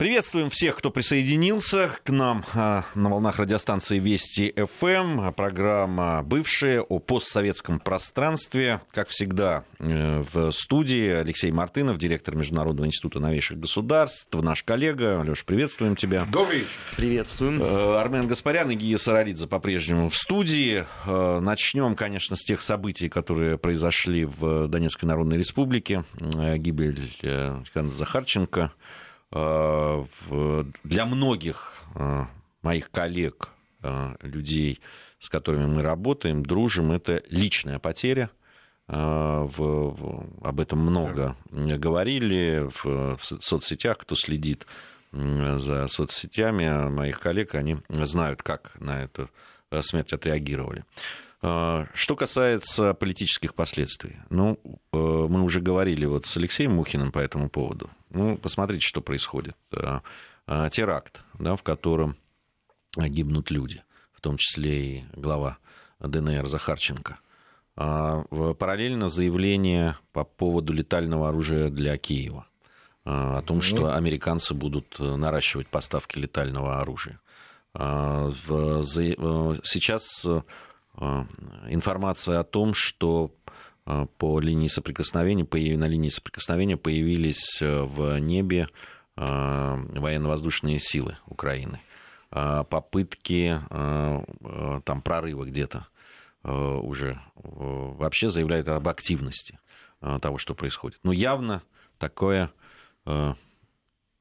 Приветствуем всех, кто присоединился к нам а, на волнах радиостанции Вести ФМ. Программа «Бывшая» о постсоветском пространстве. Как всегда, э, в студии Алексей Мартынов, директор Международного института новейших государств, наш коллега. Леша, приветствуем тебя. Добрый вечер. Приветствуем. Э, Армен Гаспарян и Гия Саралидзе по-прежнему в студии. Э, Начнем, конечно, с тех событий, которые произошли в Донецкой Народной Республике. Гибель Александра Захарченко – для многих э, моих коллег, э, людей, с которыми мы работаем, дружим, это личная потеря. В, об этом много да. говорили в, в соцсетях, кто следит за соцсетями моих коллег, они знают, как на эту смерть отреагировали. Что касается политических последствий, ну, мы уже говорили вот с Алексеем Мухиным по этому поводу. Ну, посмотрите, что происходит. Э, э, теракт, да, в котором гибнут люди, в том числе и глава ДНР Захарченко. А, параллельно заявление по поводу летального оружия для Киева о том, что американцы будут наращивать поставки летального оружия. А, сейчас информация о том, что Э, по линии соприкосновения, на линии соприкосновения появились э, в небе э, военно-воздушные силы Украины. Попытки там, прорыва где-то уже вообще заявляют об активности того, что происходит. Но явно такое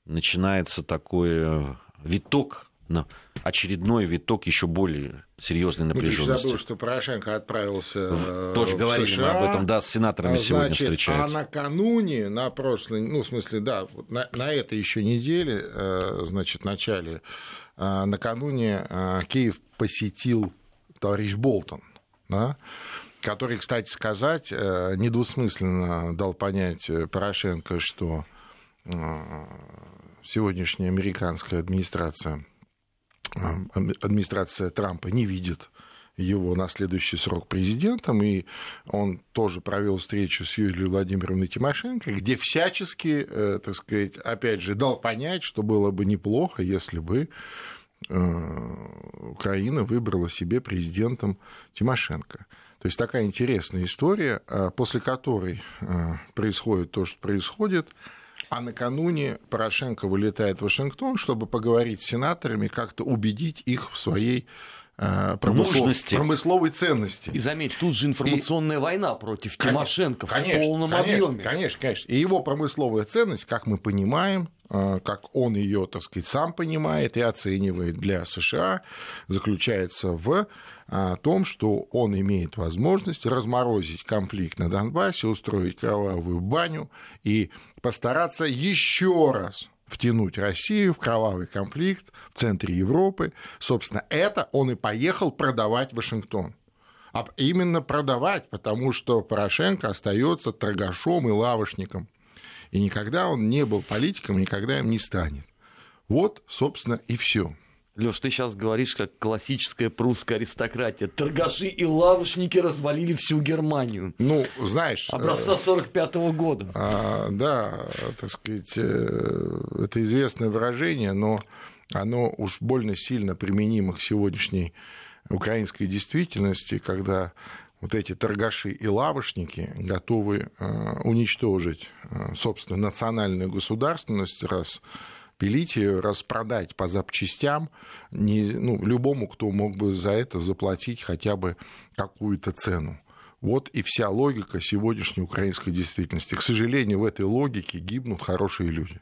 начинается такой виток на очередной виток еще более серьезной напряженности. Ну, забыл, что Порошенко отправился в, Тоже в говорили США. мы об этом, да, с сенаторами а, сегодня значит, встречаются. А накануне, на прошлой, ну, в смысле, да, на, на этой еще неделе, э, значит, в начале, э, накануне э, Киев посетил товарищ Болтон, да, который, кстати сказать, недвусмысленно дал понять Порошенко, что сегодняшняя американская администрация администрация Трампа не видит его на следующий срок президентом, и он тоже провел встречу с Юлией Владимировной Тимошенко, где всячески, э, так сказать, опять же, дал понять, что было бы неплохо, если бы э, Украина выбрала себе президентом Тимошенко. То есть такая интересная история, э, после которой происходит то, что происходит, а накануне Порошенко вылетает в Вашингтон, чтобы поговорить с сенаторами, как-то убедить их в своей э, промыслов... промысловой ценности. И заметь, тут же информационная и... война против Тимошенко конечно, в полном конечно, объеме. Конечно, конечно. И его промысловая ценность, как мы понимаем, как он ее, так сказать, сам понимает и оценивает для США, заключается в о том, что он имеет возможность разморозить конфликт на Донбассе, устроить кровавую баню и постараться еще раз втянуть Россию в кровавый конфликт в центре Европы. Собственно, это он и поехал продавать Вашингтон. А именно продавать, потому что Порошенко остается торгашом и лавочником. И никогда он не был политиком, никогда им не станет. Вот, собственно, и все. Леш, ты сейчас говоришь, как классическая прусская аристократия. Торгаши и лавочники развалили всю Германию. Ну, знаешь... Образца 45 -го года. А, да, так сказать, э, это известное выражение, но оно уж больно сильно применимо к сегодняшней украинской действительности, когда вот эти торгаши и лавочники готовы э, уничтожить, э, собственно, национальную государственность, раз пилить ее, распродать по запчастям не, ну, любому, кто мог бы за это заплатить хотя бы какую-то цену. Вот и вся логика сегодняшней украинской действительности. К сожалению, в этой логике гибнут хорошие люди.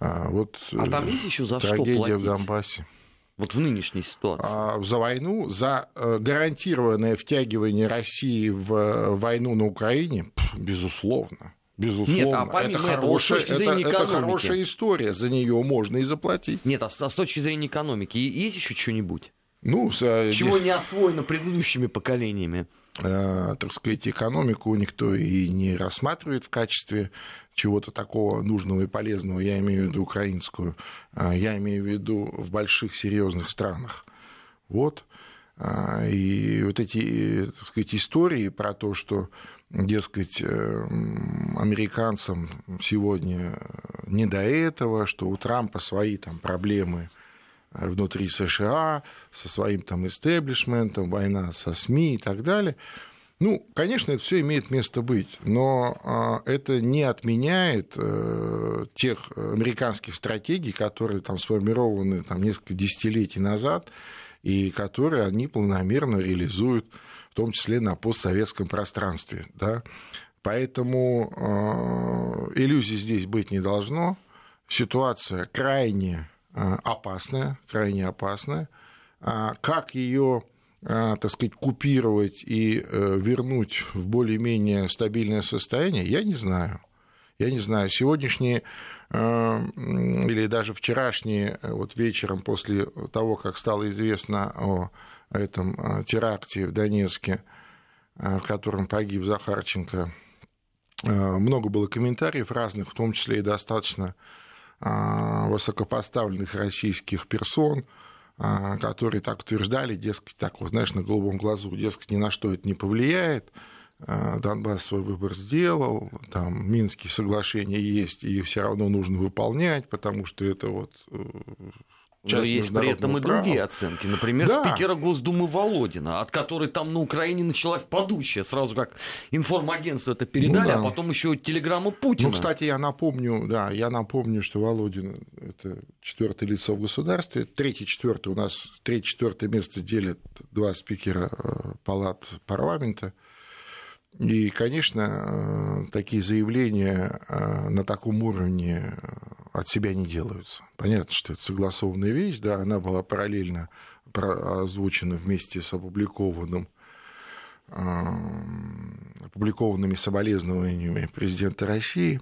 А, вот а там есть еще за что платить? в Донбассе. Вот в нынешней ситуации. А, за войну, за э, гарантированное втягивание России в э, войну на Украине, безусловно. Безусловно, Нет, а это, этого, хорошая, с точки зрения это, экономики. это хорошая история, за нее можно и заплатить. Нет, а с, а с точки зрения экономики есть еще что-нибудь? Ну, Чего не освоено предыдущими поколениями? Э, так сказать, экономику никто и не рассматривает в качестве чего-то такого нужного и полезного, я имею в виду украинскую, э, я имею в виду в больших серьезных странах. Вот. Э, и вот эти, так сказать, истории про то, что дескать, американцам сегодня не до этого, что у Трампа свои там проблемы внутри США, со своим там истеблишментом, война со СМИ и так далее. Ну, конечно, это все имеет место быть, но а, это не отменяет э, тех американских стратегий, которые там сформированы там, несколько десятилетий назад, и которые они планомерно реализуют, в том числе на постсоветском пространстве. Да? Поэтому э, иллюзий здесь быть не должно. Ситуация крайне э, опасная, крайне опасная. А как ее а, так сказать, купировать и э, вернуть в более-менее стабильное состояние, я не знаю. Я не знаю, сегодняшние э, или даже вчерашние, э, вот вечером после того, как стало известно о этом теракте в Донецке, в котором погиб Захарченко, много было комментариев разных, в том числе и достаточно высокопоставленных российских персон – а, которые так утверждали, дескать, так, вот, знаешь, на голубом глазу, дескать, ни на что это не повлияет, а, Донбасс свой выбор сделал, там Минские соглашения есть, и все равно нужно выполнять, потому что это вот э, но есть при этом и права. другие оценки. Например, да. спикера Госдумы Володина, от которой там на Украине началась подущая. Сразу как информагентство это передали, ну, да. а потом еще телеграмма Путина. Ну, кстати, я напомню, да, я напомню, что Володин это четвертое лицо в государстве. Третье, четвертое у нас третье, четвертое место делят два спикера э, палат парламента. И, конечно, э, такие заявления э, на таком уровне от себя не делаются. Понятно, что это согласованная вещь, да, она была параллельно озвучена вместе с опубликованным опубликованными соболезнованиями президента России.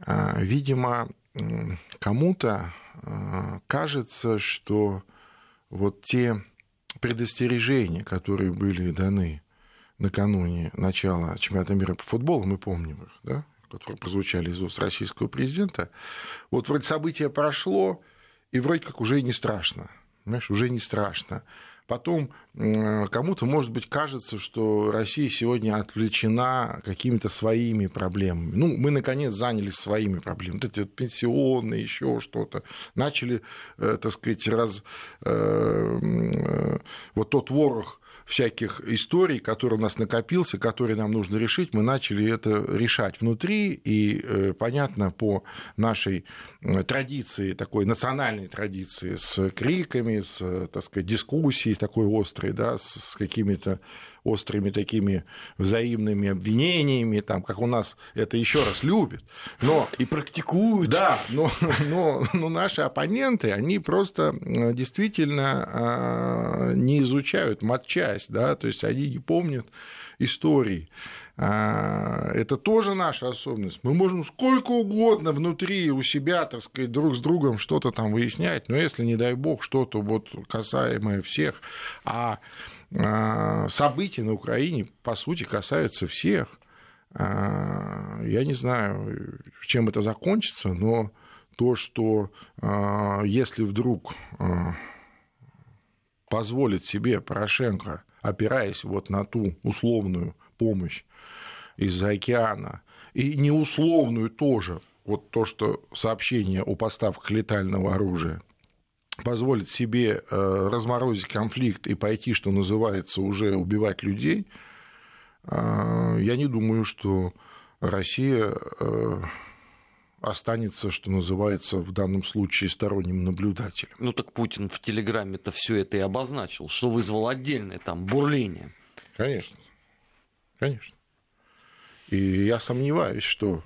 А, видимо, кому-то кажется, что вот те предостережения, которые были даны накануне начала чемпионата мира по футболу, мы помним их, да, которые прозвучали из уст российского президента, вот вроде событие прошло, и вроде как уже и не страшно. Понимаешь, уже не страшно. Потом кому-то, может быть, кажется, что Россия сегодня отвлечена какими-то своими проблемами. Ну, мы, наконец, занялись своими проблемами. Вот эти вот пенсионные, еще что-то. Начали, э, так сказать, раз... Э, э, вот тот ворох всяких историй, который у нас накопился, которые нам нужно решить, мы начали это решать внутри, и э, понятно по нашей традиции, такой национальной традиции, с криками, с, так сказать, дискуссией такой острой, да, с какими-то острыми такими взаимными обвинениями, там, как у нас это еще раз любят. Но, и практикуют. Да, но, но, но наши оппоненты, они просто действительно а, не изучают матчасть, да, то есть они не помнят истории. А, это тоже наша особенность. Мы можем сколько угодно внутри у себя, так сказать, друг с другом что-то там выяснять, но если, не дай бог, что-то вот касаемое всех, а, события на Украине, по сути, касаются всех. А, я не знаю, чем это закончится, но то, что а, если вдруг позволит себе Порошенко, опираясь вот на ту условную помощь из-за океана, и неусловную тоже, вот то, что сообщение о поставках летального оружия, позволит себе э, разморозить конфликт и пойти, что называется, уже убивать людей, э, я не думаю, что Россия э, останется, что называется, в данном случае сторонним наблюдателем. Ну так Путин в Телеграме-то все это и обозначил, что вызвало отдельное там бурление. Конечно, конечно. И я сомневаюсь, что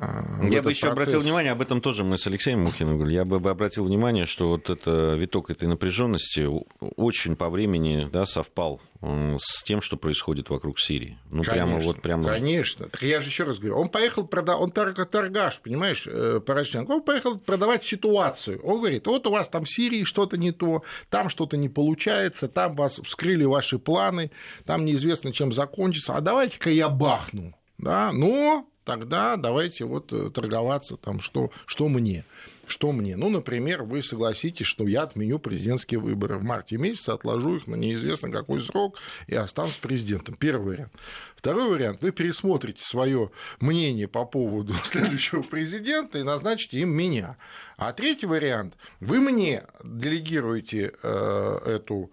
я бы еще процесс... обратил внимание, об этом тоже мы с Алексеем Мухиным говорили, я бы обратил внимание, что вот это виток этой напряженности очень по времени да, совпал с тем, что происходит вокруг Сирии. Ну, конечно, прямо вот прямо... Конечно. Так я же еще раз говорю, он поехал продавать, он торгаш, понимаешь, э, Порошенко, он поехал продавать ситуацию. Он говорит, вот у вас там в Сирии что-то не то, там что-то не получается, там вас вскрыли ваши планы, там неизвестно, чем закончится, а давайте-ка я бахну. Да, но тогда давайте вот э, торговаться там, что, что мне. Что мне? Ну, например, вы согласитесь, что я отменю президентские выборы в марте месяце, отложу их на неизвестно какой срок и останусь президентом. Первый вариант. Второй вариант. Вы пересмотрите свое мнение по поводу следующего президента и назначите им меня. А третий вариант. Вы мне делегируете э, эту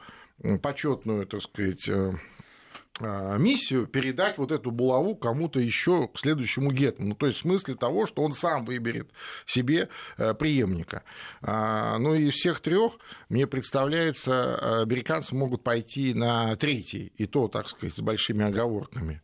почетную, так сказать, э, миссию передать вот эту булаву кому-то еще к следующему гетману. Ну, то есть в смысле того, что он сам выберет себе э, преемника. А, ну и всех трех, мне представляется, американцы могут пойти на третий, и то, так сказать, с большими оговорками.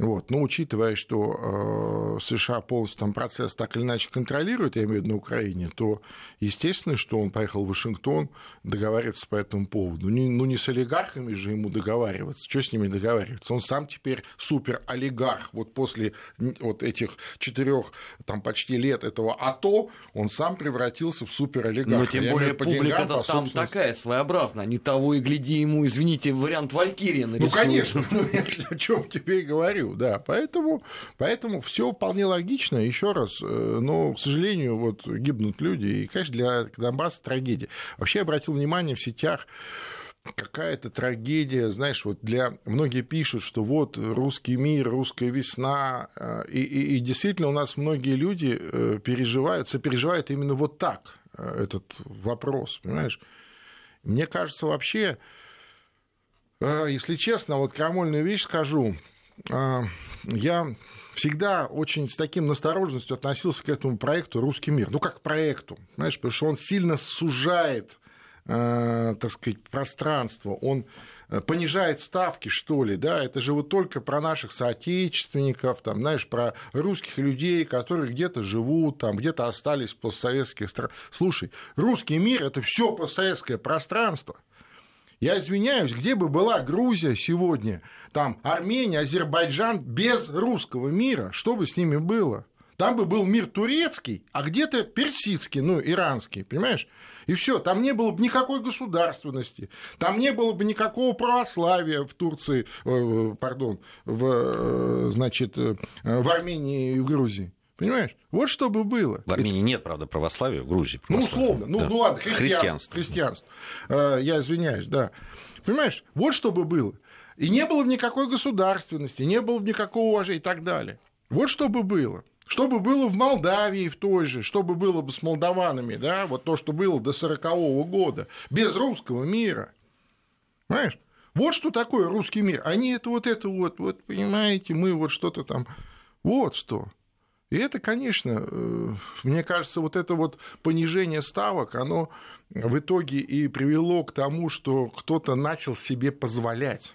Вот. Но учитывая, что э, США полностью там процесс так или иначе контролирует, я имею в виду на Украине, то естественно, что он поехал в Вашингтон договариваться по этому поводу. Ну не, ну, не с олигархами же ему договариваться. Что с ними договариваться? Он сам теперь супер олигарх. Вот после вот этих четырех там почти лет этого АТО он сам превратился в супер олигарха. Но тем более публика деньгам, там такая своеобразная. Не того и гляди ему, извините, вариант Валькирия нарисует. Ну, конечно. Ну, я о чем тебе и говорю да. Поэтому, поэтому все вполне логично. Еще раз, э, но, к сожалению, вот гибнут люди. И, конечно, для Донбасса трагедия. Вообще я обратил внимание в сетях, какая-то трагедия, знаешь, вот для многие пишут, что вот русский мир, русская весна, э, и, и, и действительно у нас многие люди э, переживают, сопереживают именно вот так этот вопрос, понимаешь? Мне кажется, вообще, если честно, вот крамольную вещь скажу, я всегда очень с таким настороженностью относился к этому проекту «Русский мир». Ну, как к проекту, знаешь, потому что он сильно сужает, э, так сказать, пространство, он э, понижает ставки, что ли, да, это же вот только про наших соотечественников, там, знаешь, про русских людей, которые где-то живут, там, где-то остались в постсоветских странах. Слушай, русский мир – это все постсоветское пространство – я извиняюсь, где бы была Грузия сегодня, там Армения, Азербайджан без русского мира, что бы с ними было? Там бы был мир турецкий, а где-то персидский, ну, иранский, понимаешь? И все, там не было бы никакой государственности, там не было бы никакого православия в Турции, э, пардон, в, э, значит, э, в Армении и в Грузии. Понимаешь? Вот что бы было. В Армении Это... нет, правда, православия, в Грузии Ну, условно. Ну, да. ну ладно, христианство. Христианство. христианство. Э, я извиняюсь, да. Понимаешь? Вот что бы было. И не было бы никакой государственности, не было бы никакого уважения и так далее. Вот что бы было. Что бы было в Молдавии в той же, что бы было бы с молдаванами, да, вот то, что было до 40 года, без русского мира. Понимаешь? Вот что такое русский мир. Они это вот это вот, вот понимаете, мы вот что-то там, вот что. И это, конечно, э, мне кажется, вот это вот понижение ставок, оно в итоге и привело к тому, что кто-то начал себе позволять.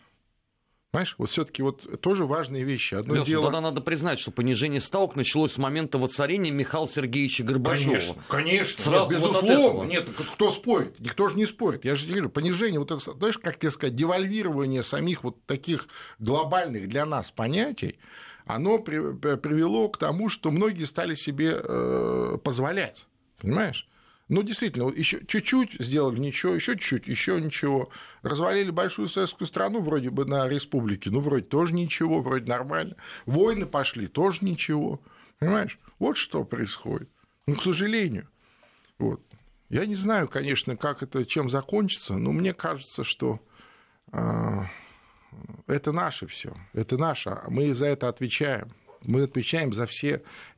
Понимаешь, вот все-таки вот тоже важные вещи. Одно Леша, дело... тогда надо признать, что понижение ставок началось с момента воцарения Михаила Сергеевича Горбачева. Конечно, конечно. Сразу нет, безусловно. Вот нет, кто спорит? Никто же не спорит. Я же говорю, понижение, вот это, знаешь, как тебе сказать, девальвирование самих вот таких глобальных для нас понятий, оно привело к тому, что многие стали себе э, позволять. Понимаешь? Ну, действительно, еще чуть-чуть сделали ничего, еще чуть-чуть, еще ничего. Развалили большую советскую страну вроде бы на республике, ну, вроде тоже ничего, вроде нормально. Войны пошли, тоже ничего. Понимаешь? Вот что происходит. Ну, к сожалению. Вот. Я не знаю, конечно, как это, чем закончится, но мне кажется, что а, это наше все, это наше, мы за это отвечаем. Мы отвечаем за все 14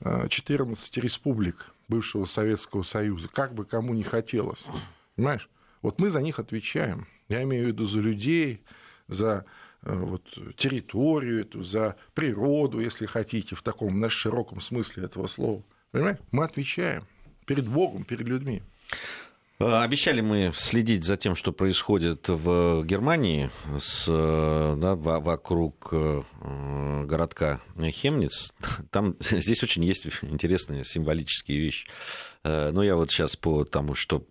э, э, республик бывшего Советского Союза, как бы кому ни хотелось. Понимаешь? Вот мы за них отвечаем. Я имею в виду за людей, за э, вот, территорию эту, за природу, если хотите, в таком на широком смысле этого слова. Понимаете? Мы отвечаем перед Богом, перед людьми. Э, обещали мы следить за тем, что происходит в Германии с, э, да, вокруг э, городка Хемниц. Там здесь очень есть интересные символические вещи. Ну, я вот сейчас по тому, что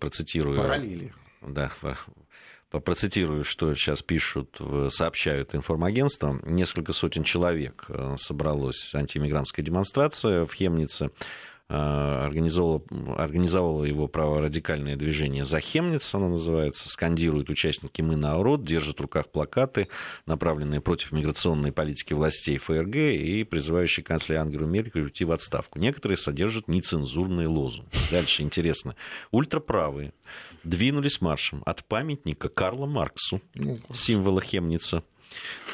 процитирую... Параллели. Да, процитирую, что сейчас пишут, сообщают информагентства. Несколько сотен человек собралось антииммигрантская демонстрация в Хемнице организовало, организовало его праворадикальное движение «Захемница», оно называется, скандируют участники «Мы народ», держат в руках плакаты, направленные против миграционной политики властей ФРГ и призывающие канцлера Ангелу Меркель уйти в отставку. Некоторые содержат нецензурные лозунги. Дальше интересно. Ультраправые двинулись маршем от памятника Карла Марксу, ну, символа Хемница,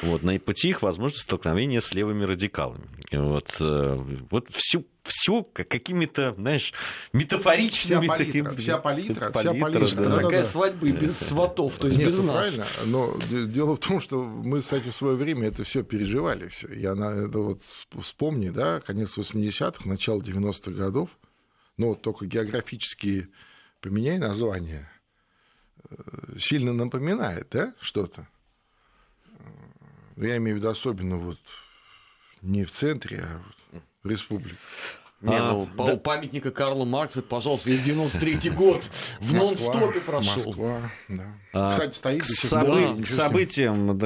вот, на пути их возможно столкновение с левыми радикалами. Вот, э, вот всю все какими-то, знаешь, метафоричными вся такими. Вся палитра, вся палитра. Да, да, такая да. свадьба без сватов, то есть Нет, без ну, нас. правильно, но дело в том, что мы, кстати, в свое время это все переживали. Все. Я на это вот вспомни, да, конец 80-х, начало 90-х годов, но вот только географически поменяй название, э, сильно напоминает, да, что-то. Я имею в виду особенно вот не в центре, а в республике. Не, а, ну, да. памятника Карла Маркса, пожалуйста, весь 93-й год в нон-стопе прошел. Москва, да. А, Кстати, стоит к, собы... к событиям,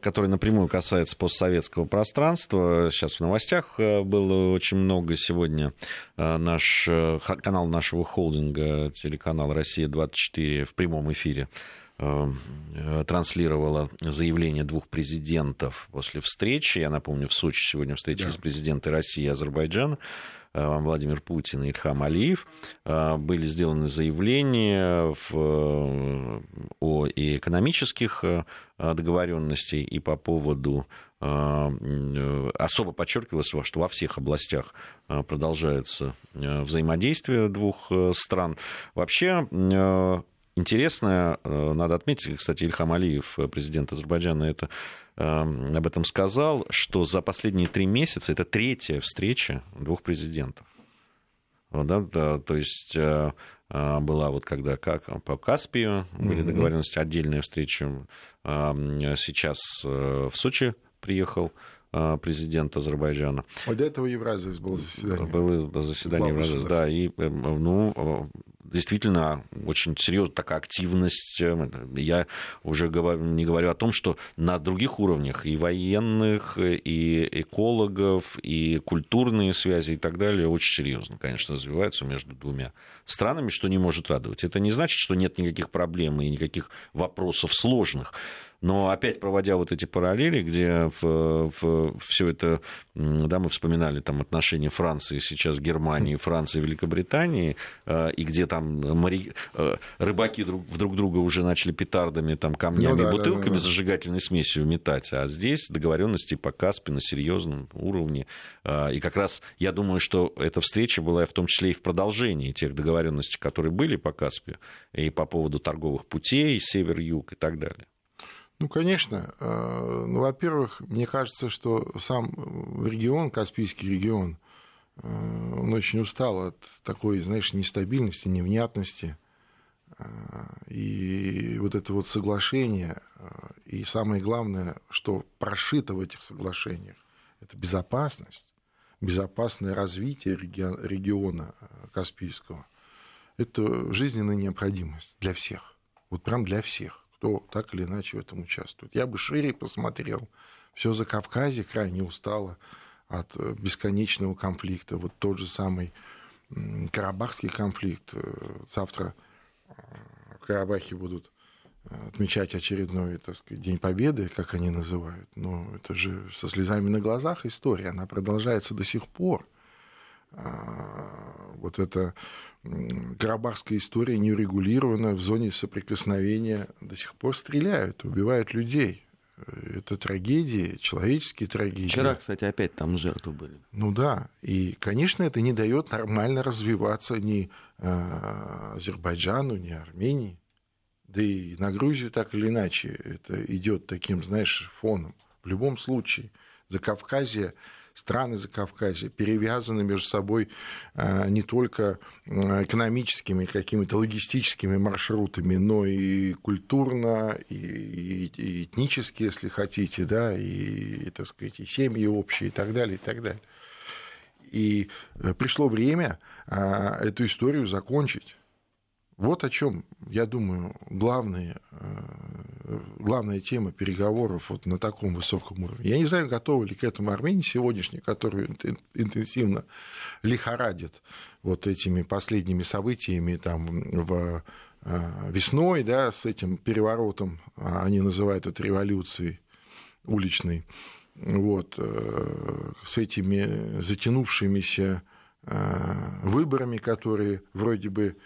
которые напрямую касаются постсоветского пространства, сейчас в новостях э, было очень много сегодня. Э, наш э, канал нашего холдинга, телеканал «Россия-24» в прямом эфире транслировала заявление двух президентов после встречи. Я напомню, в Сочи сегодня встретились да. президенты России и Азербайджана. Э, Владимир Путин и Ильхам Алиев, э, были сделаны заявления в, о и экономических договоренностей и по поводу особо подчеркивалось, что во всех областях продолжается взаимодействие двух стран. Вообще Интересно, э, надо отметить, кстати, Ильхам Алиев, э, президент Азербайджана, это, эм, об этом сказал, что за последние три месяца это третья встреча двух президентов. Да, да, то есть э, была вот когда как по Каспию были договоренности, отдельная встреча. Сейчас в Сочи приехал президент Азербайджана. Вот до этого Евразис было заседание. Было заседание Евразис, да. И, ну, действительно очень серьезная такая активность. Я уже не говорю о том, что на других уровнях и военных, и экологов, и культурные связи и так далее очень серьезно, конечно, развиваются между двумя странами, что не может радовать. Это не значит, что нет никаких проблем и никаких вопросов сложных. Но опять проводя вот эти параллели, где в, в, все это, да, мы вспоминали там отношения Франции сейчас Германии, Франции, Великобритании, э, и где там мори... Э, рыбаки друг, друг друга уже начали петардами, там, камнями, ну, да, бутылками, да, да, да. зажигательной смесью метать. А здесь договоренности по Каспи на серьезном уровне. Э, и как раз я думаю, что эта встреча была в том числе и в продолжении тех договоренностей, которые были по Каспию, и по поводу торговых путей, север-юг и так далее. Ну, конечно. Э, ну, во-первых, мне кажется, что сам регион, Каспийский регион, э, он очень устал от такой, знаешь, нестабильности, невнятности. Э, и вот это вот соглашение, и самое главное, что прошито в этих соглашениях, это безопасность, безопасное развитие региона Каспийского. Это жизненная необходимость для всех. Вот прям для всех кто так или иначе в этом участвует. Я бы шире посмотрел. Все за Кавказе крайне устало от э, бесконечного конфликта. Вот тот же самый Карабахский конфликт. Э, завтра э, в Карабахе будут отмечать очередной, так сказать, День Победы, как они называют. Но это же со слезами на глазах история, она продолжается до сих пор. А, вот эта Карабахская история не урегулирована, в зоне соприкосновения до сих пор стреляют, убивают людей. Это трагедии, человеческие трагедии. Вчера, кстати, опять там жертвы были. Ну да, и, конечно, это не дает нормально развиваться ни а, Азербайджану, ни Армении. Да и на Грузию так или иначе это идет таким, знаешь, фоном. В любом случае, за Кавказье страны Закавказья перевязаны между собой э, не только э, экономическими, какими-то логистическими маршрутами, но и культурно, и, и, и этнически, если хотите, да, и, и, так сказать, и семьи общие, и так далее, и так далее. И э, пришло время эту историю закончить. Вот о чем, я думаю, главные главная тема переговоров вот на таком высоком уровне. Я не знаю, готовы ли к этому Армении сегодняшней, которую интенсивно лихорадит вот этими последними событиями там в э, весной, да, с этим переворотом, а они называют это революцией уличной, вот, э, с этими затянувшимися выборами, которые вроде бы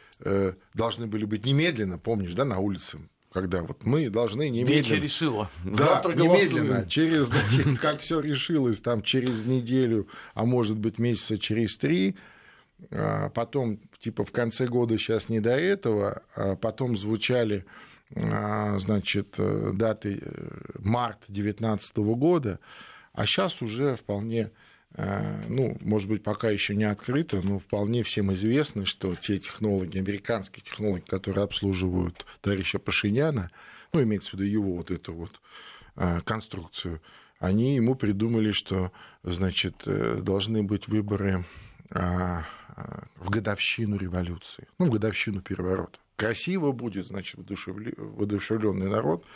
должны были быть немедленно, помнишь, да, на улице когда вот мы должны немедленно... Вечер решила. Да, Завтра немедленно, через, значит, как все решилось, там через неделю, а может быть месяца через три, а потом, типа, в конце года сейчас не до этого, а потом звучали, а, значит, даты э, март 2019 года, а сейчас уже вполне Э, ну, может быть, пока еще не открыто, но вполне всем известно, что те технологи, американские технологи, которые обслуживают товарища Пашиняна, ну, имеется в виду его вот эту вот э, конструкцию, они ему придумали, что, значит, э, должны быть выборы в годовщину революции, ну, в годовщину переворота. Красиво будет, значит, воодушевленный народ,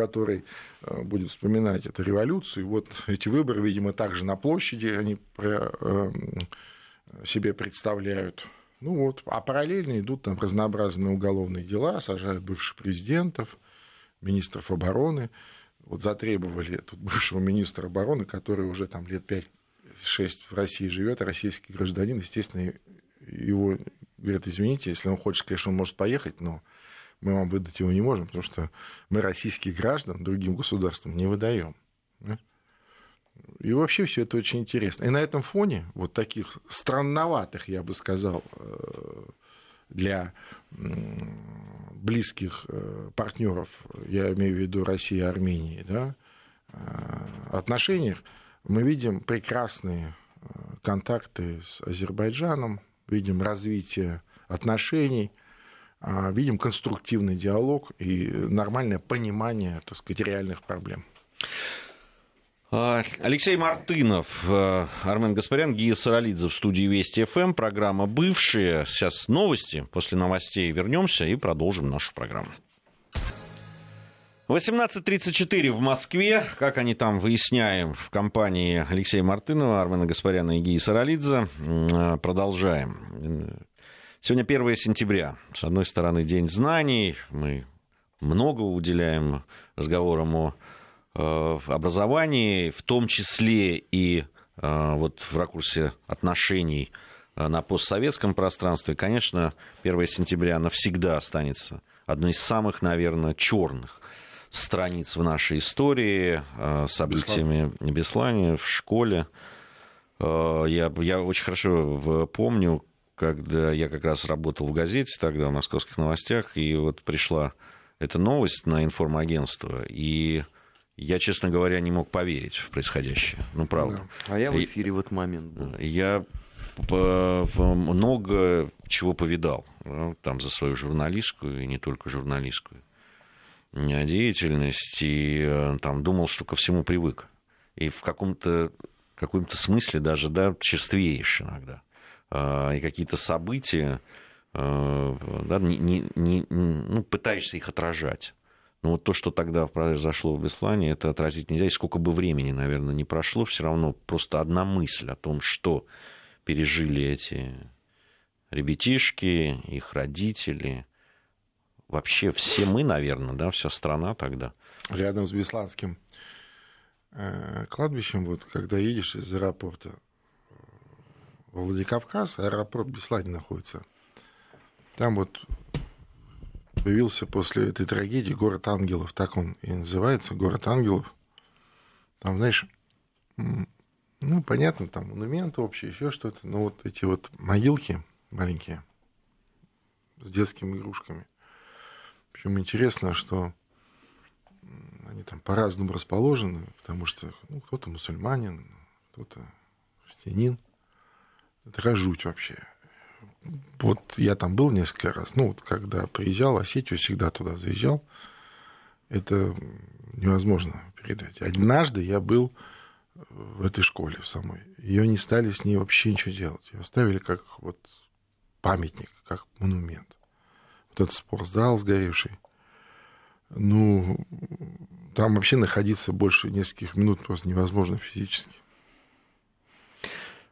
который э, будет вспоминать эту революцию. Вот эти выборы, видимо, также на площади они э, себе представляют. Ну вот, а параллельно идут там разнообразные уголовные дела, сажают бывших президентов, министров обороны. Вот затребовали тут бывшего министра обороны, который уже там лет 5-6 в России живет, российский гражданин, естественно, его говорят, извините, если он хочет, конечно, он может поехать, но мы вам выдать его не можем, потому что мы российских граждан другим государствам не выдаем. И вообще все это очень интересно. И на этом фоне вот таких странноватых, я бы сказал, э, для близких э, партнеров, я имею в виду России и Армении, да, э, отношениях, мы видим прекрасные контакты с Азербайджаном, видим развитие отношений, видим конструктивный диалог и нормальное понимание, так сказать, реальных проблем. А, Алексей Мартынов, э, Армен Гаспарян, Гия Саралидзе в студии Вести ФМ. Программа «Бывшие». Сейчас новости. После новостей вернемся и продолжим нашу программу. 18.34 в Москве. Как они там выясняем в компании Алексея Мартынова, Армена Гаспаряна и Гии Саралидзе. Э, продолжаем. Сегодня 1 сентября. С одной стороны, День знаний. Мы много уделяем разговорам о э, образовании, в том числе и э, вот в ракурсе отношений э, на постсоветском пространстве. Конечно, 1 сентября навсегда останется одной из самых, наверное, черных страниц в нашей истории, событиями Беслане в школе. Я, я очень хорошо помню, когда я как раз работал в газете тогда, в «Московских новостях», и вот пришла эта новость на информагентство, и я, честно говоря, не мог поверить в происходящее. Ну, правда. Да. А я в эфире в этот момент был. Я много чего повидал там за свою журналистскую и не только журналистскую деятельность, и э, там думал, что ко всему привык. И в каком-то каком-то смысле даже, да, черствеешь иногда. А, и какие-то события, а, да, не, не, не, ну, пытаешься их отражать. Но вот то, что тогда произошло в Беслане, это отразить нельзя. И сколько бы времени, наверное, не прошло, все равно просто одна мысль о том, что пережили эти ребятишки, их родители, вообще все мы, наверное, да, вся страна тогда. Рядом с Бесланским э, кладбищем, вот когда едешь из аэропорта, во Владикавказ, аэропорт Беслане находится. Там вот появился после этой трагедии город ангелов, так он и называется, город ангелов. Там, знаешь, ну, понятно, там монументы общие, еще что-то, но вот эти вот могилки маленькие с детскими игрушками. Причем интересно, что они там по-разному расположены, потому что ну, кто-то мусульманин, кто-то христианин – такая жуть вообще. Вот я там был несколько раз. Ну, вот когда приезжал Осетию, всегда туда заезжал. Это невозможно передать. Однажды я был в этой школе самой. Ее не стали с ней вообще ничего делать. Ее оставили как вот памятник, как монумент. Вот этот спортзал сгоревший. ну, там вообще находиться больше нескольких минут просто невозможно физически.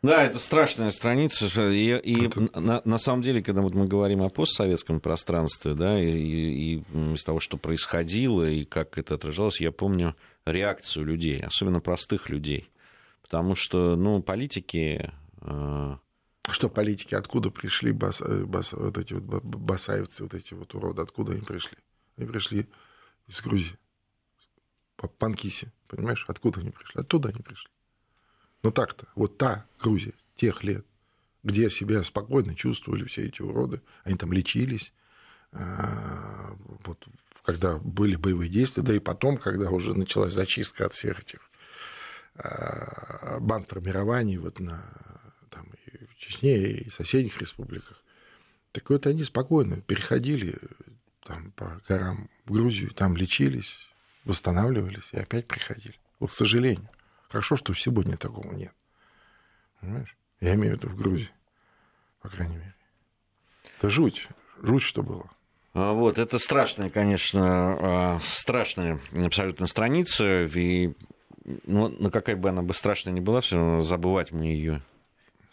Да, это страшная страница. И, и это... на, на самом деле, когда вот мы говорим о постсоветском пространстве, да, и, и из того, что происходило, и как это отражалось, я помню реакцию людей, особенно простых людей. Потому что, ну, политики... Э... Что политики? Откуда пришли бас, э, бас, вот эти вот басаевцы, вот эти вот уроды? Откуда они пришли? Они пришли из Грузии. По Панкисе, понимаешь? Откуда они пришли? Оттуда они пришли. Ну так-то, вот та Грузия тех лет, где себя спокойно чувствовали все эти уроды, они там лечились, а, вот, когда были боевые действия, да и потом, когда уже началась зачистка от всех этих а, банд формирований вот на, там, и в Чечне, и в соседних республиках. Так вот они спокойно переходили там, по горам в Грузию, там лечились, восстанавливались и опять приходили. Вот, к сожалению. Хорошо, что сегодня такого нет. Понимаешь? Я имею в виду в Грузии, по крайней мере. Это жуть. Жуть, что было. А, вот, это страшная, конечно, а, страшная абсолютно страница, и ну, ну, какая бы она бы страшная ни была, все равно забывать мы ее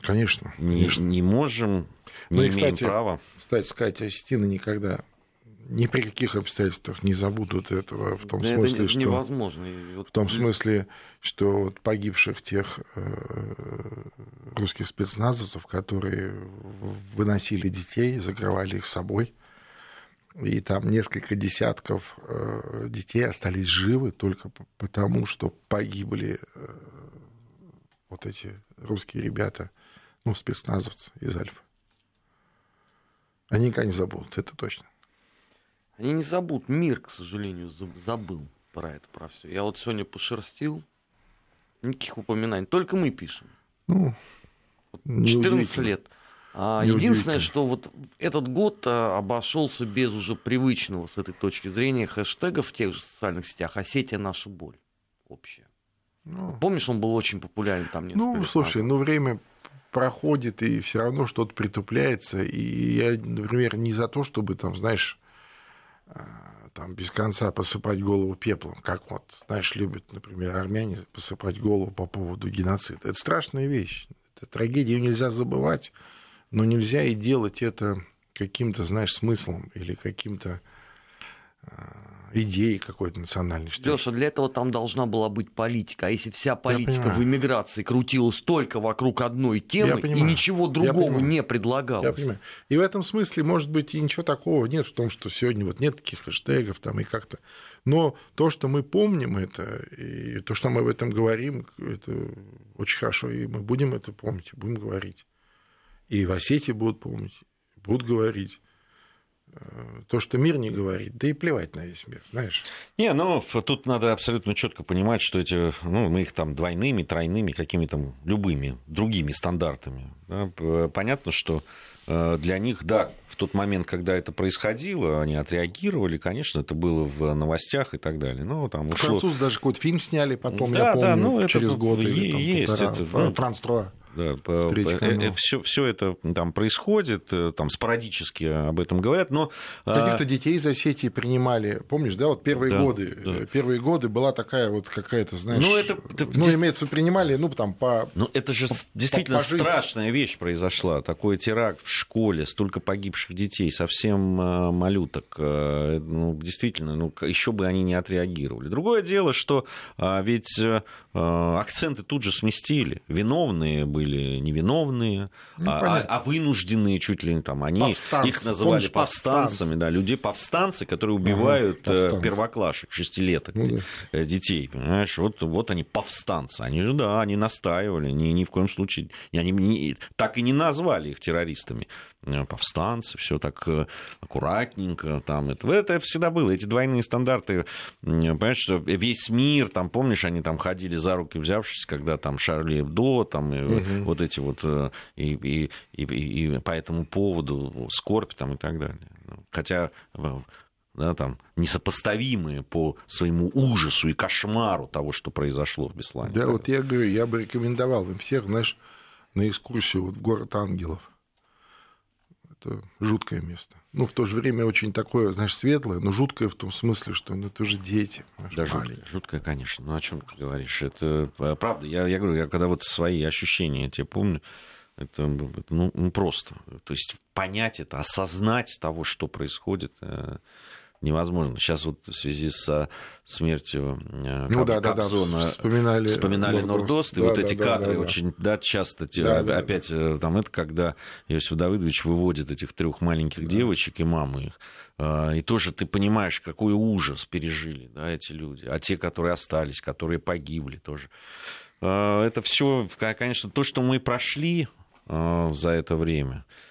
конечно, не, конечно. не можем, не ну, и, имеем кстати, права. Кстати сказать, Осетина никогда ни при каких обстоятельствах не забудут этого в том да смысле, это что невозможно. в том смысле, что вот погибших тех э, русских спецназовцев, которые выносили детей, закрывали их собой, и там несколько десятков э, детей остались живы только потому, что погибли э, вот эти русские ребята, ну спецназовцы из Альфа. Они никогда не забудут, это точно. Они не забудут. Мир, к сожалению, забыл про это, про все. Я вот сегодня пошерстил. Никаких упоминаний. Только мы пишем. Ну, 14 лет. А, единственное, что вот этот год а, обошелся без уже привычного с этой точки зрения хэштега в тех же социальных сетях «Осетия наша боль» общая. Ну, Помнишь, он был очень популярен там несколько Ну, лет слушай, назад? ну время проходит, и все равно что-то притупляется. И я, например, не за то, чтобы там, знаешь, там без конца посыпать голову пеплом, как вот, знаешь, любят, например, армяне посыпать голову по поводу геноцида. Это страшная вещь. Это трагедию нельзя забывать, но нельзя и делать это каким-то, знаешь, смыслом или каким-то э, идеи какой-то национальной. Что Леша, для этого там должна была быть политика. А если вся политика в иммиграции крутилась только вокруг одной темы и ничего другого не предлагалось. Я понимаю. И в этом смысле, может быть, и ничего такого нет в том, что сегодня вот нет таких хэштегов там и как-то. Но то, что мы помним это, и то, что мы об этом говорим, это очень хорошо, и мы будем это помнить, будем говорить. И в Осетии будут помнить, будут говорить. Э, то, что мир не говорит, да и плевать на весь мир, знаешь. Не, ну, тут надо абсолютно четко понимать, что эти, ну, мы их там двойными, тройными, какими-то любыми другими стандартами. Да? Понятно, что э, для них, да, в тот момент, когда это происходило, они отреагировали, конечно, это было в новостях и так далее. Ну, там ушло... Французы даже какой-то фильм сняли потом, да, я помню, да, ну, через это год. Или, там, есть полтора, это, ну, Франц Труа. Да, все, все это там происходит, э, там спорадически об этом говорят, но... А, Каких-то детей из Осетии принимали, помнишь, да, вот первые да, годы, да. Э, первые годы была такая вот какая-то, знаешь, ну, это, ну, дис... имеется принимали, ну, там, по... Ну, это же по, действительно пожить. страшная вещь произошла, такой теракт в школе, столько погибших детей, совсем э, малюток, ну, действительно, ну, еще бы они не отреагировали. Другое дело, что а, ведь акценты тут же сместили, виновные были были невиновные, ну, а, а, а вынужденные чуть ли не там, они повстанцы. их называли Помнишь, повстанцами, да, люди повстанцы, которые убивают ага, первоклашек, шестилеток, ну, да. Э, детей, понимаешь, вот, вот они повстанцы, они же, да, они настаивали, ни, ни в коем случае, они не, так и не назвали их террористами, э, повстанцы, все так э, аккуратненько, там, это, это всегда было, эти двойные стандарты, понимаешь, что весь мир, там, помнишь, они там ходили за руки взявшись, когда там Шарли Эбдо, там, угу угу. вот эти вот, э, и, и, и, и по этому поводу скорбь там и так далее. Хотя да, там, несопоставимые по своему ужасу и кошмару того, что произошло в Беслане. Да, вот я говорю, я бы рекомендовал им всех, знаешь, на экскурсию вот в город ангелов. Это жуткое место. Ну, в то же время очень такое, знаешь, светлое, но жуткое в том смысле, что ну, это же дети. Да, жуткое, жуткое, конечно. Ну, о чем ты говоришь? Это э, правда. Я, я говорю, я когда вот свои ощущения тебе помню, это, это ну, ну, просто. То есть понять это, осознать того, что происходит, э, невозможно. Сейчас вот в связи с смертью э, ну, да, да, да. вспоминали, вспоминали Нордост, и да, вот да, эти да, кадры да, да, очень да, часто да, опять да. там это, когда Иосиф Давыдович выводит этих трех маленьких да. девочек и мамы их, э, и тоже ты понимаешь, какой ужас пережили да, эти люди, а те, которые остались, которые погибли тоже. Э, это все, конечно, то, что мы прошли за это время, Э,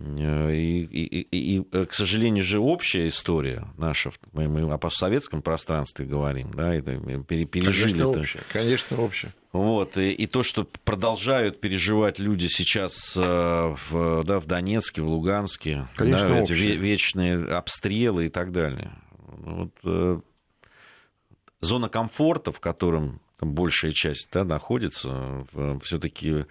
и, и, и, и, э, к сожалению же, общая история наша, мы, мы о постсоветском пространстве говорим, да, это пережили конечно, это. Общая, конечно, общая. Вот, и, и то, что продолжают переживать люди сейчас э, в, да, в Донецке, в Луганске, конечно, да, эти вечные обстрелы и так далее. Вот, э, зона комфорта, в котором там большая часть да, находится, все-таки Э,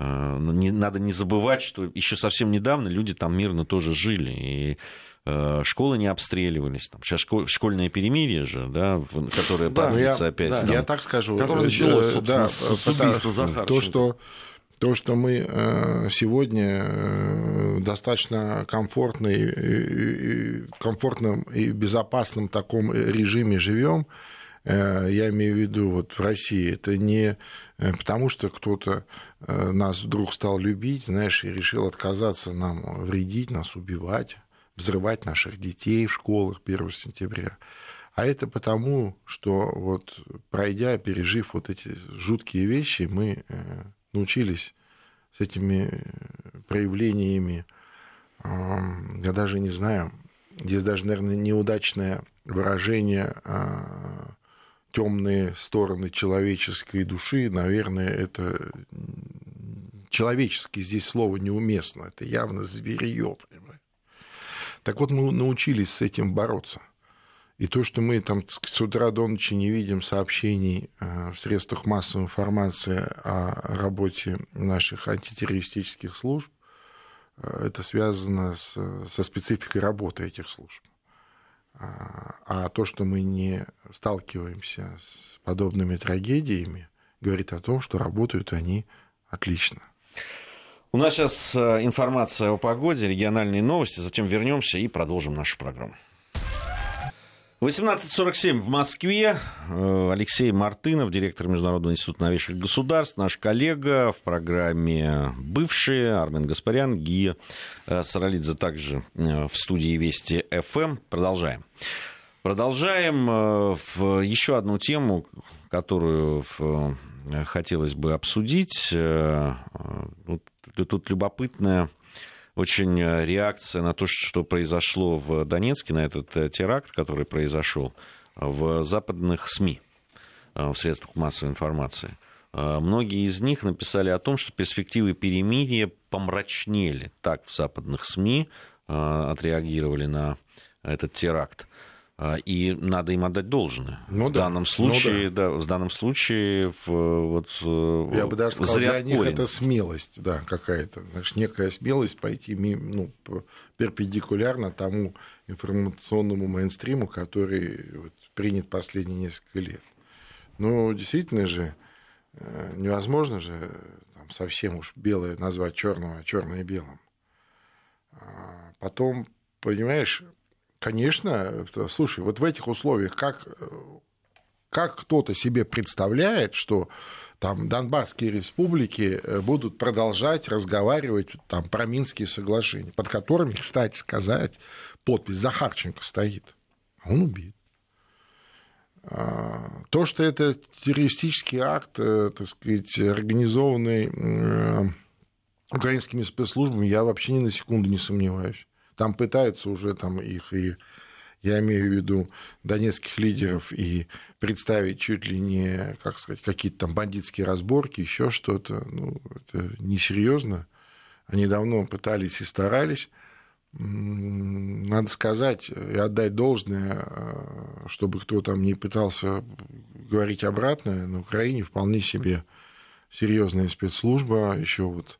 не, надо не забывать, что еще совсем недавно люди там мирно тоже жили. И э, школы не обстреливались. Там, сейчас школ, школьное перемирие же, да, которое да, продлится я, опять. Да, там, я так скажу. Которое началось, собственно, да, с убийства Захарченко. То, что то, что мы э, сегодня достаточно комфортной, комфортном и безопасном таком режиме живем, я имею в виду вот в России, это не потому, что кто-то Э, нас вдруг стал любить, знаешь, и решил отказаться нам вредить, нас убивать, взрывать наших детей в школах 1 сентября. А это потому, что вот пройдя, пережив вот эти жуткие вещи, мы э, научились с этими проявлениями, я даже не знаю, здесь даже, наверное, неудачное выражение а, темные стороны человеческой души, наверное, это человеческий здесь слово неуместно, это явно зверье. Так вот, мы научились с этим бороться. И то, что мы там с утра до ночи не видим сообщений э, в средствах массовой информации о работе наших антитеррористических служб, э, это связано со спецификой работы этих служб. А то, что мы не сталкиваемся с подобными трагедиями, говорит о том, что работают они отлично. У нас сейчас э, информация о погоде, региональные новости, затем вернемся и продолжим нашу программу. 18.47 в Москве. Э, Алексей Мартынов, директор Международного института новейших государств, наш коллега в программе «Бывшие», Армен Гаспарян, Гия э, Саралидзе также э, в студии Вести ФМ. Продолжаем. Продолжаем в еще одну тему, которую хотелось бы обсудить. Тут любопытная очень э, реакция на то, что произошло в Донецке, на этот э, теракт, который произошел в западных СМИ, э, в средствах массовой информации. Многие из них написали о том, что перспективы перемирия помрачнели. Так в западных СМИ отреагировали на этот теракт. А, и надо им отдать должное. Ну, в да. данном случае, ну, да. да, в данном случае, в, вот, э, я бы даже сказал, для них это смелость, да, какая-то, значит, некая смелость пойти ну, перпендикулярно тому информационному мейнстриму, который вот, принят последние несколько лет. Но действительно же э, невозможно же там, совсем уж белое назвать черного, а черное белым. А потом, понимаешь, Конечно, слушай, вот в этих условиях как, как кто-то себе представляет, что там Донбасские республики э, будут продолжать разговаривать там, про Минские соглашения, под которыми, кстати сказать, подпись Захарченко стоит. А он убит. А, то, что это террористический акт, э, так сказать, организованный э, украинскими спецслужбами, я вообще ни на секунду не сомневаюсь. Там пытаются уже там их и я имею в виду донецких лидеров, и представить чуть ли не, как сказать, какие-то там бандитские разборки, еще что-то, ну, это несерьезно. Они давно пытались и старались. Надо сказать и отдать должное, э, чтобы кто там не пытался говорить обратное, на Украине вполне себе серьезная спецслужба, еще вот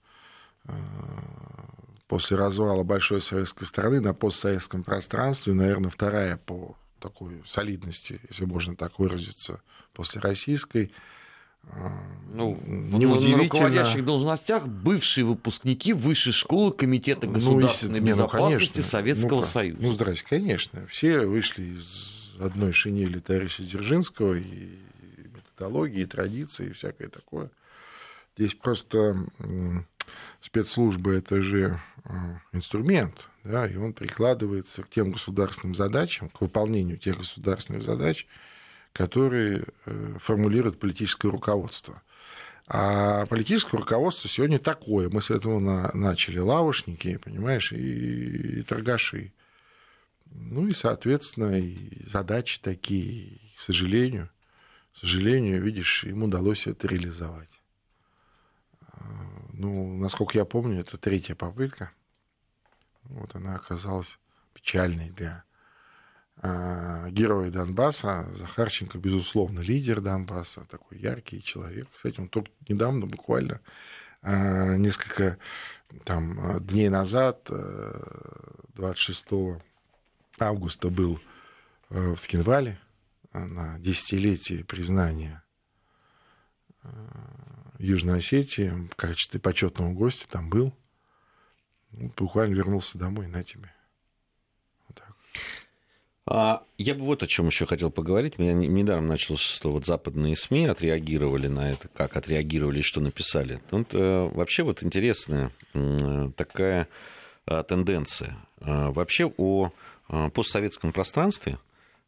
э, после развала большой советской страны на постсоветском пространстве, наверное, вторая по такой солидности, если можно так выразиться, после российской. А, ну, неудивительно. На руководящих должностях бывшие выпускники Высшей школы Комитета ну, государственной ну, безопасности ну, Советского ну, Союза. Ну, здрасте, конечно. Все вышли из одной шинели товарища Дзержинского, и методологии, и традиции, и всякое такое. Здесь просто спецслужбы это же а, инструмент, да, и он прикладывается к тем государственным задачам, к выполнению тех государственных задач, которые э, формулирует политическое руководство. А политическое руководство сегодня такое. Мы с этого на, начали. Лавушники, понимаешь, и, и торгаши. Ну и, соответственно, и задачи такие, к сожалению, к сожалению, видишь, им удалось это реализовать. Ну, насколько я помню, это третья попытка. Вот она оказалась печальной для а, героя Донбасса. Захарченко, безусловно, лидер Донбасса, такой яркий человек. Кстати, он только недавно, буквально а, несколько там, дней назад, 26 э, августа, был э, в Скинвале на десятилетие признания э, Южной Осетии в качестве почетного гостя там был. Буквально вернулся домой на тебе. А, я бы вот о чем еще хотел поговорить. Меня недаром началось, что вот западные СМИ отреагировали на это, как отреагировали и что написали. Тут э, вообще вот интересная такая а, тенденция. А, вообще о постсоветском пространстве,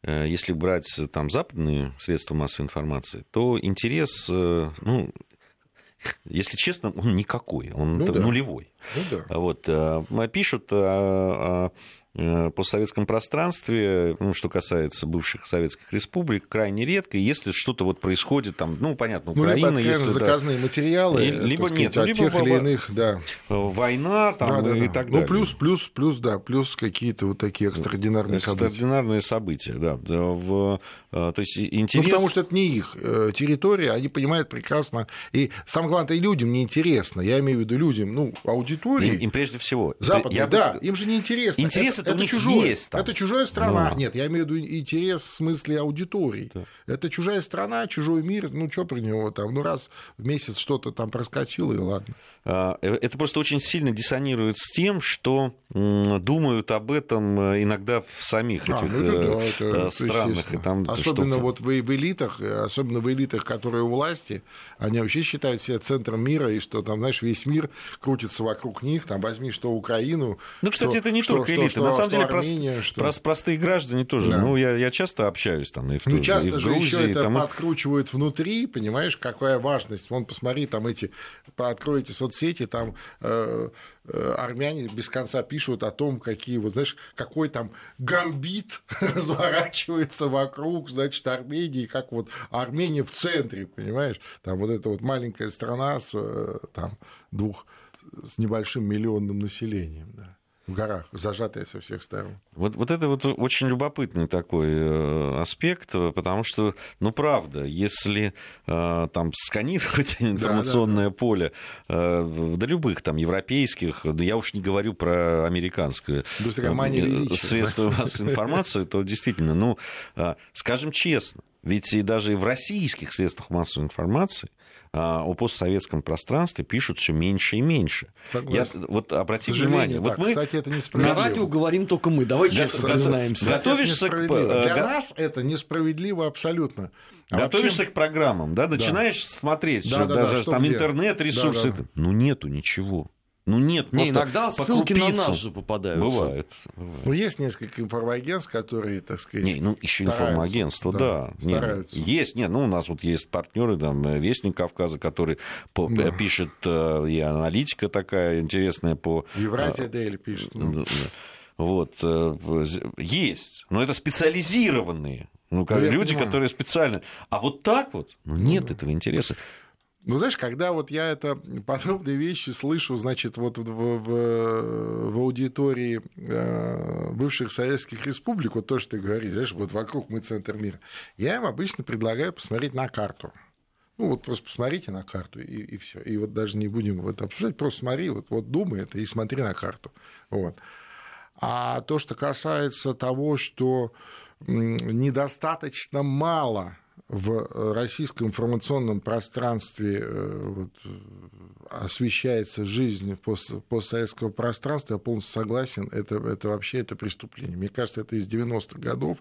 э, если брать там западные средства массовой информации, то интерес, э, ну, если честно, он никакой, он ну, да. нулевой. Ну, да. Вот, пишут Э, постсоветском пространстве, ну, что касается бывших советских республик, крайне редко. Если что-то вот происходит, там, ну, понятно, Украина... Ну, либо если, заказные да, материалы, либо сказать, нет, от либо тех или иных, да. Война там, да, да, и да. так ну, далее. Ну, плюс, плюс, плюс, да, плюс какие-то вот такие экстраординарные, экстраординарные события. события, да. В, э, то есть интерес... Ну, потому что это не их э, территория, они понимают прекрасно. И самое главное, и людям неинтересно. Я имею в виду людям, ну, аудитории. Им, им прежде всего. Западные, да, бы... им же неинтересно. Интерес это, это, это чужое. есть там. Это чужая страна. Но... Нет, я имею в виду интерес в смысле аудитории. Да. Это чужая страна, чужой мир. Ну, что про него там? Ну, раз в месяц что-то там проскочило, и ладно. А, э, это просто очень сильно диссонирует с тем, что думают об этом э, иногда в самих а, этих ну, это, да, это, странах. И там особенно вот в, в элитах, особенно в элитах, которые у власти, они вообще считают себя центром мира, и что там, знаешь, весь мир крутится вокруг них. Там возьми что Украину. Ну, кстати, что, это не что, только элиты. Что, На самом деле, Армения, что... Прост, простые граждане тоже. Да. Ну, я, я часто общаюсь там и в, ну, часто и в Грузии. же еще это там... подкручивают внутри, понимаешь, какая важность. Вон, посмотри, там эти, откройте соцсети, там э, э, армяне без конца пишут о том, какие, вот знаешь, какой там гамбит разворачивается вокруг, значит, Армении, как вот Армения в центре, понимаешь? Там вот эта вот маленькая страна с э, там двух с небольшим миллионным населением, да в горах, зажатая со всех сторон. Вот, вот это вот очень любопытный такой э, аспект, потому что, ну, правда, если э, там сканировать информационное да, да, поле, э, да любых там европейских, да я уж не говорю про американское средство массовой информации, то действительно, ну, э, скажем честно, ведь и даже в российских средствах массовой информации а, о постсоветском пространстве пишут все меньше и меньше. Я, вот обрати внимание. Вот мы кстати, это несправедливо. На радио говорим только мы. Давай честно признаемся. Готовишься к... Для нас это несправедливо абсолютно. А Готовишься вообще... к программам, да, начинаешь да. смотреть, да, что да, даже да, там где? интернет, ресурсы. Да, да. Ну, нету ничего. Ну нет, не, иногда ссылки на нас же попадаются. Бывает. бывает. Ну, есть несколько информагентств, которые, так сказать. Не, ну, еще информагентство, да. да. Стараются. Нет, есть, нет, ну, у нас вот есть партнеры, там, Вестник Кавказа, который по, да. пишет, э, и аналитика такая интересная по. Евразия Дейли пишет. Ну. Вот, э, есть, но это специализированные ну, ну люди, которые специально. А вот так вот, ну, нет ну, этого интереса. Ну, знаешь, когда вот я это подобные вещи слышу, значит, вот в, в, в аудитории э, бывших советских республик, вот то, что ты говоришь, знаешь, вот вокруг мы центр мира, я им обычно предлагаю посмотреть на карту. Ну, вот просто посмотрите на карту, и, и все. И вот даже не будем это обсуждать, просто смотри, вот, вот думай это и смотри на карту. Вот. А то, что касается того, что недостаточно мало в э, российском информационном пространстве э, вот, освещается жизнь пост, постсоветского пространства, я полностью согласен, это, это вообще это преступление. Мне кажется, это из 90-х годов,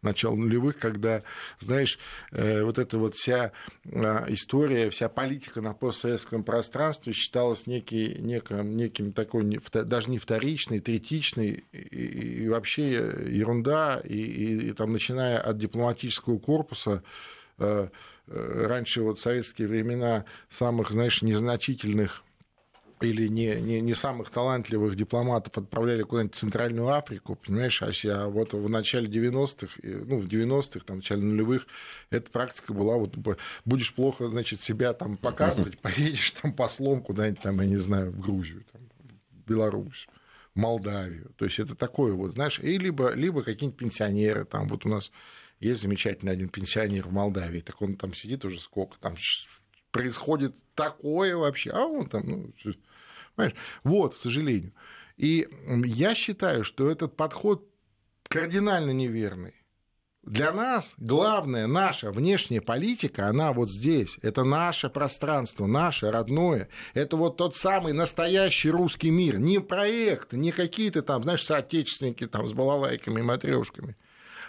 начала нулевых, когда, знаешь, э, вот эта вот вся история, вся политика на постсоветском пространстве считалась некий, неким, неким такой, даже не вторичной, третичной, и, и вообще ерунда, и, и, и там, начиная от дипломатического корпуса, Э, э, раньше вот в советские времена самых, знаешь, незначительных или не, не, не самых талантливых дипломатов отправляли куда-нибудь в Центральную Африку, понимаешь, а вот в начале 90-х, ну, в 90-х, там, в начале нулевых, эта практика была, вот, будешь плохо, значит, себя там показывать, поедешь там послом куда-нибудь там, я не знаю, в Грузию, там, в Беларусь. Молдавию. То есть это такое вот, знаешь, и либо, либо какие-нибудь пенсионеры, там вот у нас есть замечательный один пенсионер в Молдавии, так он там сидит уже сколько, там происходит такое вообще, а он там, ну, понимаешь, вот, к сожалению. И я считаю, что этот подход кардинально неверный. Для нас главная наша внешняя политика, она вот здесь. Это наше пространство, наше родное. Это вот тот самый настоящий русский мир. Не проект, не какие-то там, знаешь, соотечественники там с балалайками и матрешками.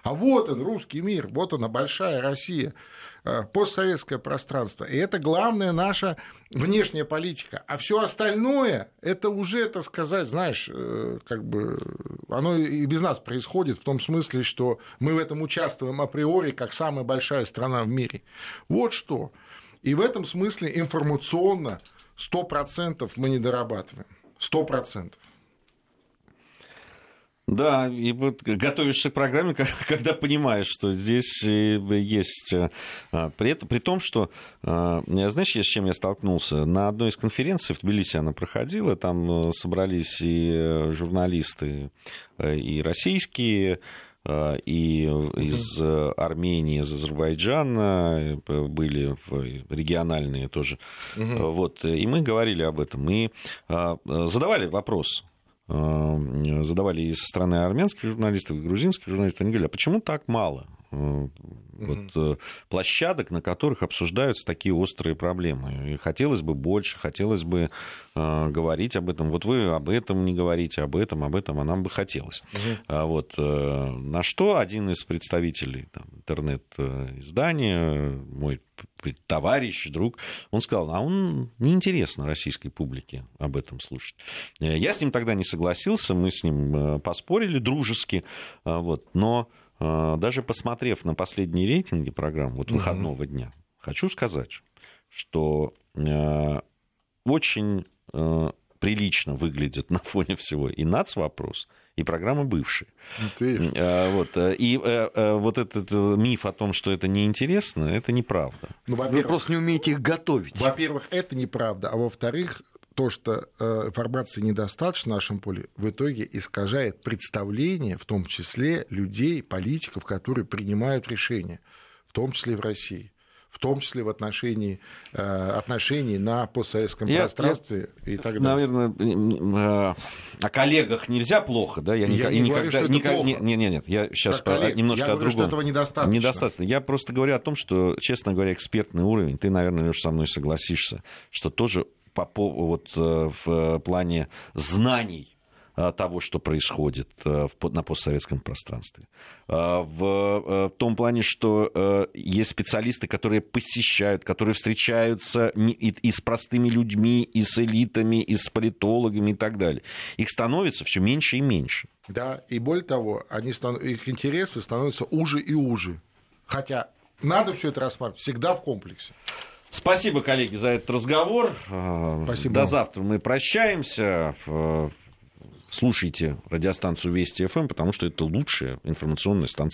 А вот он, русский мир, вот она, большая Россия, э, постсоветское пространство. И это главная наша внешняя политика. А все остальное, это уже, так сказать, знаешь, э, как бы оно и без нас происходит в том смысле, что мы в этом участвуем априори как самая большая страна в мире. Вот что. И в этом смысле информационно 100% мы не дорабатываем. 100%. Да, и вот готовишься к программе, когда понимаешь, что здесь э, есть... Э, а, при, этом, при том, что, а, знаешь, с чем я столкнулся? На одной из конференций в Тбилиси она проходила, там э, собрались и журналисты, и российские, и из Армении, из Азербайджана были региональные тоже. Угу. Вот, и мы говорили об этом. И а, задавали вопрос задавали и со стороны армянских журналистов, и грузинских журналистов, они говорили, а почему так мало? Э, вот, mm площадок, на которых обсуждаются такие острые проблемы. И хотелось бы больше, хотелось бы э, говорить об этом. Вот вы об этом не говорите, об этом, об этом, а нам бы хотелось. mm А вот, э, на что один из представителей там, интернет-издания, мой товарищ, друг, он сказал, а он неинтересно российской публике об этом слушать. Я с ним тогда не согласился, мы с ним поспорили дружески, вот, но даже посмотрев на последние рейтинги программ вот выходного угу. дня, хочу сказать, что э, очень э, прилично выглядит на фоне всего и НАЦ-вопрос, и программы бывшие. Ну, а, вот, э, и вот этот миф о том, что это неинтересно, это неправда. Ну, Вы просто не умеете их готовить. Во-первых, это неправда, а во-вторых, то, что э, информации недостаточно в нашем поле, в итоге искажает представление, в том числе людей, политиков, которые принимают решения, в том числе и в России в том числе в отношении э, отношений на постсоветском я, пространстве я, и так далее. Наверное, э, о коллегах нельзя плохо, да? Я, я не никогда, говорю, что это никогда, плохо. Нет, нет, нет, я сейчас про, коллег, немножко я о говорю, другом. Что этого недостаточно. Недостаточно. Я просто говорю о том, что, честно говоря, экспертный уровень, ты, наверное, Леша, со мной согласишься, что тоже по, вот, э, в плане знаний э, того, что происходит э, на постсоветском пространстве. В том плане, что есть специалисты, которые посещают, которые встречаются и с простыми людьми, и с элитами, и с политологами и так далее. Их становится все меньше и меньше. Да, и более того, они, их интересы становятся уже и уже. Хотя надо все это рассматривать всегда в комплексе. Спасибо, коллеги, за этот разговор. Спасибо. До завтра мы прощаемся. Слушайте радиостанцию Вести ФМ, потому что это лучшая информационная станция